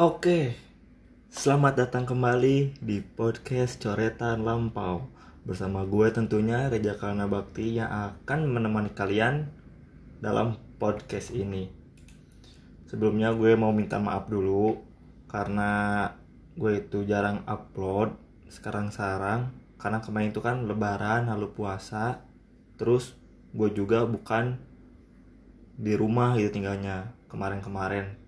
Oke, selamat datang kembali di podcast Coretan Lampau. Bersama gue tentunya Reja Kalna Bakti yang akan menemani kalian dalam podcast ini. Sebelumnya gue mau minta maaf dulu Karena gue itu jarang upload sekarang-sarang. Karena kemarin itu kan lebaran lalu puasa. Terus gue juga bukan di rumah gitu tinggalnya kemarin-kemarin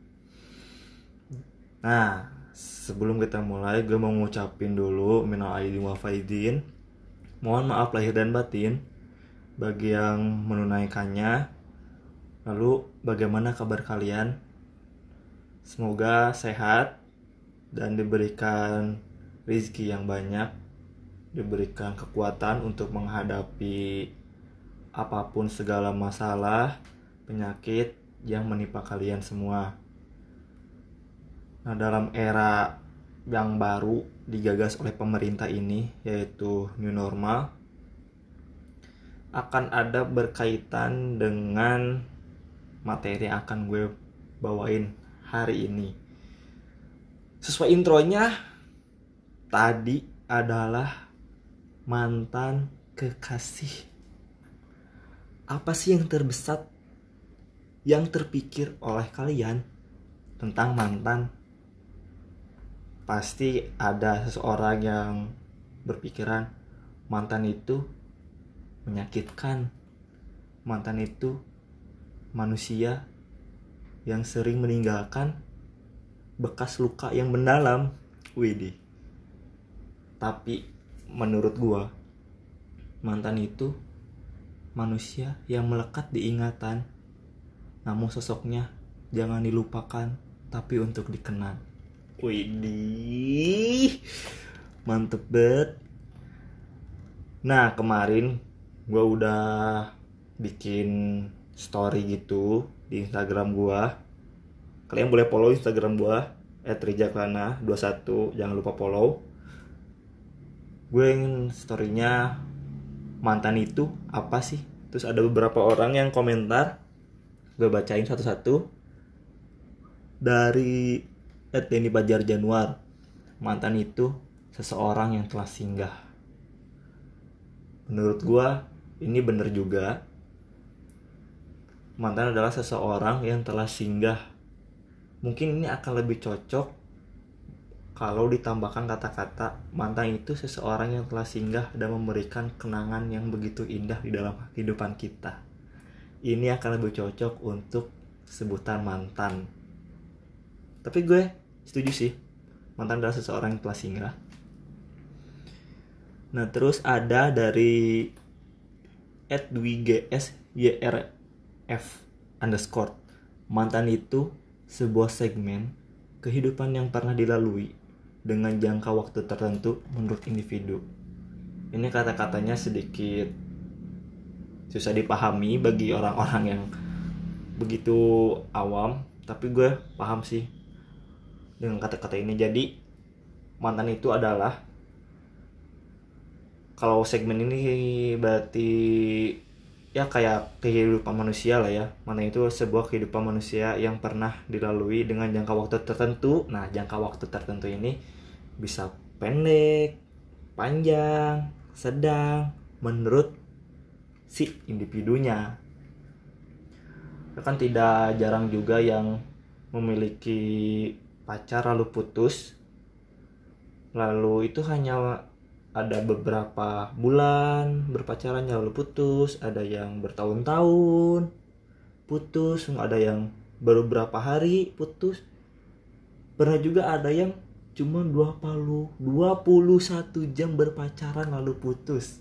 Nah, sebelum kita mulai, gue mau ngucapin dulu minal aidin wa faidin. Mohon maaf lahir dan batin bagi yang menunaikannya. Lalu, bagaimana kabar kalian? Semoga sehat dan diberikan rezeki yang banyak, diberikan kekuatan untuk menghadapi apa pun segala masalah, penyakit yang menimpa kalian semua. Nah, dalam era yang baru digagas oleh pemerintah ini yaitu new normal akan ada berkaitan dengan materi yang akan gue bawain hari ini. Sesuai intronya tadi adalah mantan kekasih. Apa sih yang terbesar yang terpikir oleh kalian tentang mantan pasti ada seseorang yang berpikiran mantan itu menyakitkan. Mantan itu manusia yang sering meninggalkan bekas luka yang mendalam. Widih. Tapi menurut gua mantan itu manusia yang melekat di ingatan. Namun sosoknya jangan dilupakan tapi untuk dikenang Widih. Mantep banget Nah kemarin gue udah bikin story gitu di Instagram gue Kalian boleh follow Instagram gue @rijaklana21 jangan lupa follow. Gue ingin storynya mantan itu apa sih? Terus ada beberapa orang yang komentar gue bacain satu-satu. Dari Ed Denny Bajar Januar. Mantan itu seseorang yang telah singgah. Menurut gua ini bener juga. Mantan adalah seseorang yang telah singgah. Mungkin ini akan lebih cocok kalau ditambahkan kata-kata mantan itu seseorang yang telah singgah dan memberikan kenangan yang begitu indah di dalam kehidupan kita. Ini akan lebih cocok untuk sebutan mantan. Tapi gue setuju sih. Mantan adalah seseorang yang telah singgah. Nah terus ada dari @wgsyrf underscore. Mantan itu sebuah segmen kehidupan yang pernah dilalui dengan jangka waktu tertentu menurut individu. Ini kata-katanya sedikit susah dipahami bagi orang-orang yang begitu awam tapi gue paham sih dengan kata-kata ini. Jadi mantan itu adalah kalau segmen ini berarti ya kayak kehidupan manusia lah ya. Mana itu sebuah kehidupan manusia yang pernah dilalui dengan jangka waktu tertentu. Nah jangka waktu tertentu ini bisa pendek panjang sedang menurut si individunya. Kan tidak jarang juga yang memiliki pacar lalu putus lalu itu hanya ada beberapa bulan berpacaran lalu putus ada yang bertahun-tahun putus ada yang baru berapa hari putus. Pernah juga ada yang cuma 20 21 jam berpacaran lalu putus.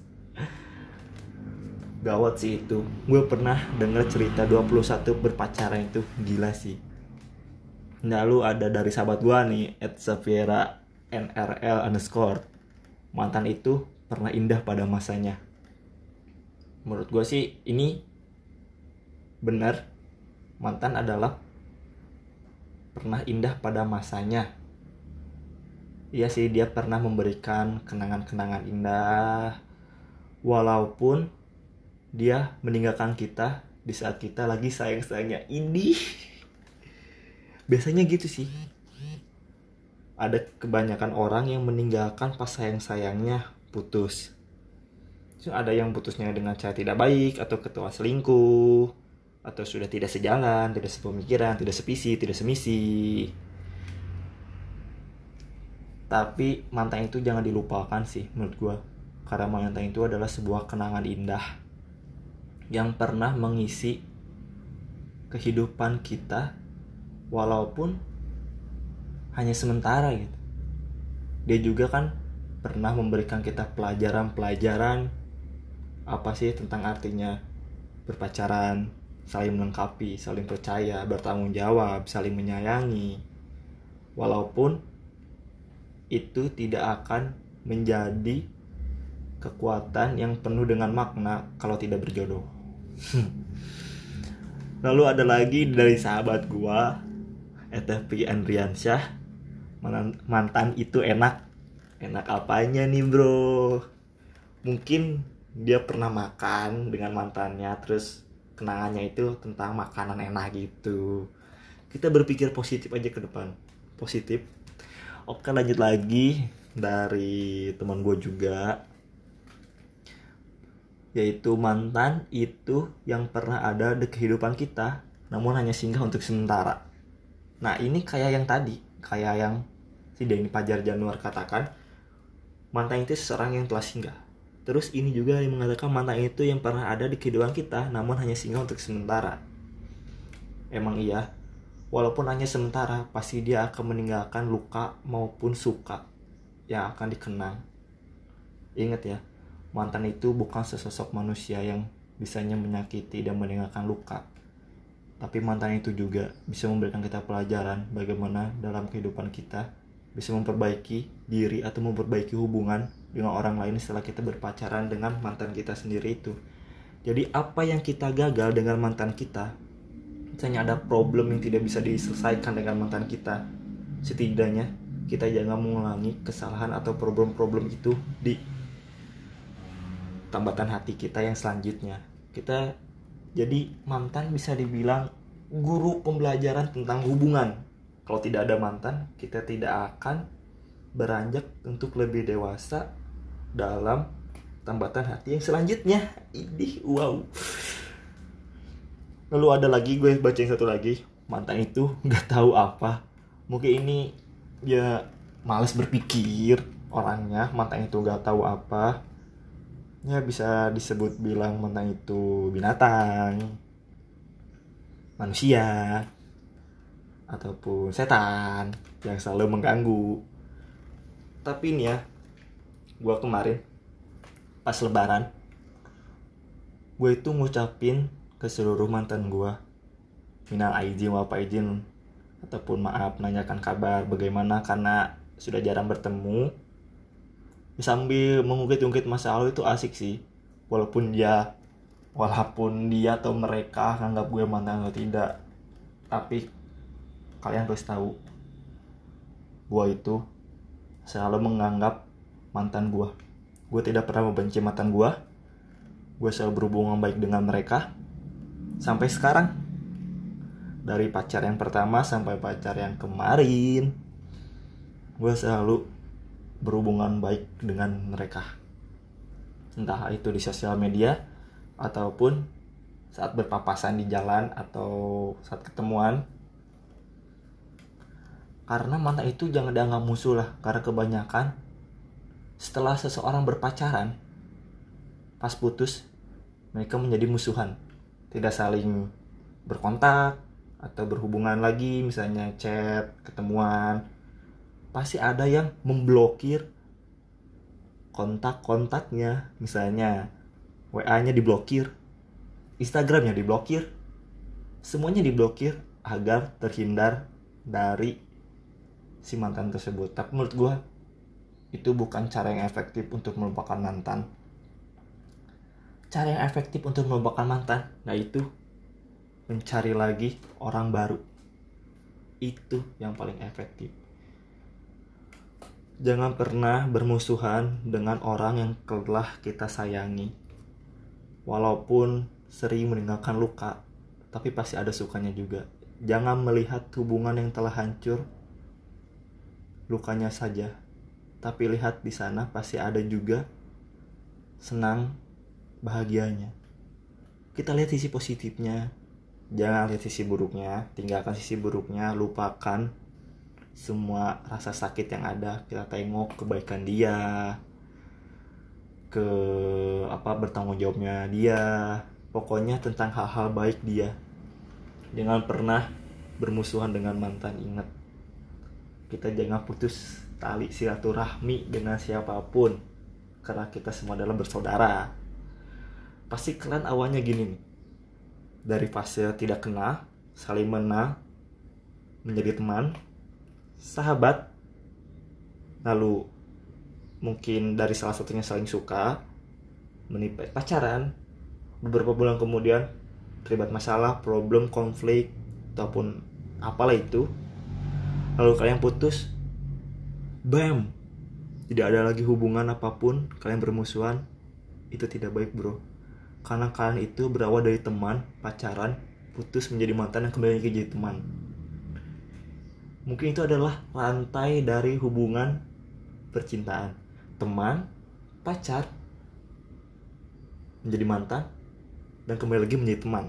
Gawat sih itu. Gue pernah denger cerita 21 berpacaran itu gila sih lalu ada dari sahabat gua nih at Safiera NRL underscore. Mantan itu pernah indah pada masanya. Menurut gua sih ini benar mantan adalah pernah indah pada masanya. Iya sih dia pernah memberikan kenangan-kenangan indah walaupun dia meninggalkan kita di saat kita lagi sayang-sayangnya. Ini biasanya gitu sih ada kebanyakan orang yang meninggalkan pas sayang-sayangnya putus. Ada yang putusnya dengan cara tidak baik atau ketua selingkuh atau sudah tidak sejalan, tidak sepemikiran, tidak sepisi, tidak semisi. Tapi mantan itu jangan dilupakan sih menurut gue. Karena mantan itu adalah sebuah kenangan indah yang pernah mengisi kehidupan kita walaupun hanya sementara gitu. Dia juga kan pernah memberikan kita pelajaran-pelajaran apa sih tentang artinya berpacaran, saling melengkapi, saling percaya, bertanggung jawab, saling menyayangi. Walaupun itu tidak akan menjadi kekuatan yang penuh dengan makna kalau tidak berjodoh. Lalu ada lagi dari sahabat gua, ETP Andriansyah, mantan itu enak. Enak apanya nih bro? Mungkin dia pernah makan dengan mantannya, terus kenangannya itu tentang makanan enak gitu. Kita berpikir positif aja ke depan. Positif. Oke lanjut lagi dari teman gue juga yaitu mantan itu yang pernah ada di kehidupan kita namun hanya singgah untuk sementara nah ini kayak yang tadi kayak yang si Denny Pajar Januar katakan mantan itu seseorang yang telah singgah. Terus ini juga yang mengatakan mantan itu yang pernah ada di kehidupan kita namun hanya singgah untuk sementara. Emang iya? Walaupun hanya sementara pasti dia akan meninggalkan luka maupun suka yang akan dikenang. Ingat ya mantan itu bukan sesosok manusia yang bisanya menyakiti dan meninggalkan luka. Tapi mantan itu juga bisa memberikan kita pelajaran bagaimana dalam kehidupan kita bisa memperbaiki diri atau memperbaiki hubungan dengan orang lain setelah kita berpacaran dengan mantan kita sendiri itu. Jadi apa yang kita gagal dengan mantan kita, misalnya ada problem yang tidak bisa diselesaikan dengan mantan kita, setidaknya kita jangan mengulangi kesalahan atau problem-problem itu di tambatan hati kita yang selanjutnya kita jadi mantan bisa dibilang guru pembelajaran tentang hubungan. Kalau tidak ada mantan kita tidak akan beranjak untuk lebih dewasa dalam tambatan hati yang selanjutnya. Ini wow. Lalu ada lagi gue baca yang satu lagi. Mantan itu nggak tahu apa. Mungkin ini ya males berpikir orangnya. Mantan itu nggak tahu apa ya bisa disebut bilang tentang itu binatang manusia ataupun setan yang selalu mengganggu. Tapi ini ya gue kemarin pas lebaran gue itu ngucapin ke seluruh mantan gue minal aidin wal izin ataupun maaf nanyakan kabar bagaimana karena sudah jarang bertemu sambil mengungkit-ungkit masa lalu itu asik sih. Walaupun dia walaupun dia atau mereka nganggap gue mantan atau tidak tapi kalian harus tahu gue itu selalu menganggap mantan gue gue tidak pernah membenci mantan gue gue selalu berhubungan baik dengan mereka. Sampai sekarang. Dari pacar yang pertama sampai pacar yang kemarin gue selalu berhubungan baik dengan mereka. Entah itu di sosial media ataupun saat berpapasan di jalan atau saat ketemuan. Karena mantan itu jangan dianggap musuh lah karena kebanyakan setelah seseorang berpacaran pas putus mereka menjadi musuhan. Tidak saling berkontak atau berhubungan lagi misalnya chat ketemuan pasti ada yang memblokir kontak-kontaknya. Misalnya WA-nya diblokir Instagramnya diblokir semuanya diblokir agar terhindar dari si mantan tersebut. Tapi menurut gue itu bukan cara yang efektif untuk melupakan mantan. Cara yang efektif untuk melupakan mantan nah itu mencari lagi orang baru. Itu yang paling efektif Jangan pernah bermusuhan dengan orang yang telah kita sayangi. Walaupun sering meninggalkan luka, tapi pasti ada sukanya juga. Jangan melihat hubungan yang telah hancur lukanya saja. Tapi lihat di sana pasti ada juga senang bahagianya. Kita lihat sisi positifnya. Jangan lihat sisi buruknya. Tinggalkan sisi buruknya. Lupakan semua rasa sakit yang ada kita tengok kebaikan dia ke apa bertanggung jawabnya dia pokoknya tentang hal-hal baik dia. Jangan pernah bermusuhan dengan mantan ingat. Kita jangan putus tali silaturahmi dengan siapa pun karena kita semua adalah bersaudara. Pasti kalian awalnya gini nih. Dari fase tidak kenal saling mengenal menjadi teman sahabat. Lalu mungkin dari salah satunya saling suka menipet pacaran. Beberapa bulan kemudian terlibat masalah problem konflik ataupun apalah itu. Lalu kalian putus. Bam! Tidak ada lagi hubungan apa pun kalian bermusuhan. Itu tidak baik bro. Karena kalian itu berawal dari teman pacaran putus menjadi mantan dan kembali lagi jadi teman mungkin itu adalah rantai dari hubungan percintaan. Teman pacar menjadi mantan dan kembali lagi menjadi teman.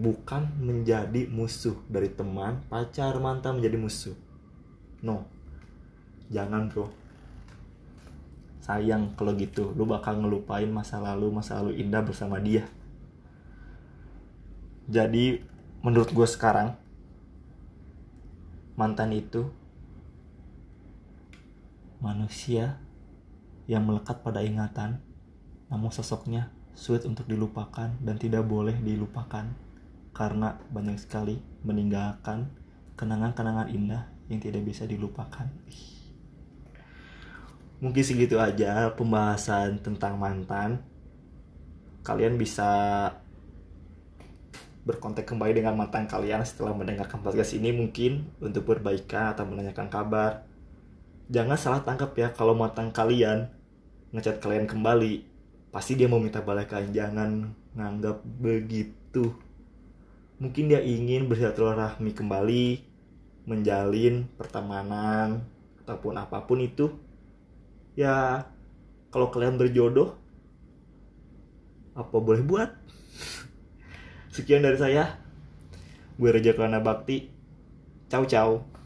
Bukan menjadi musuh dari teman pacar mantan menjadi musuh. No. Jangan bro. Sayang kalau gitu. Lu bakal ngelupain masa lalu masa lalu indah bersama dia. Jadi menurut gue sekarang mantan itu manusia yang melekat pada ingatan, namun sosoknya sulit untuk dilupakan dan tidak boleh dilupakan karena banyak sekali meninggalkan kenangan-kenangan indah yang tidak bisa dilupakan. Mungkin segitu aja pembahasan tentang mantan. Kalian bisa berkontak kembali dengan mantan kalian setelah mendengarkan podcast ini mungkin untuk perbaikan atau menanyakan kabar. Jangan salah tangkap ya kalau mantan kalian ngechat kalian kembali, pasti dia mau minta balikan. Jangan nganggap begitu. Mungkin dia ingin bersilaturahmi kembali, menjalin pertemanan ataupun apa pun itu. Ya, kalau kalian berjodoh, apa boleh buat? Sekian dari saya. Gue Reja Kelana Bakti. Ciao ciao.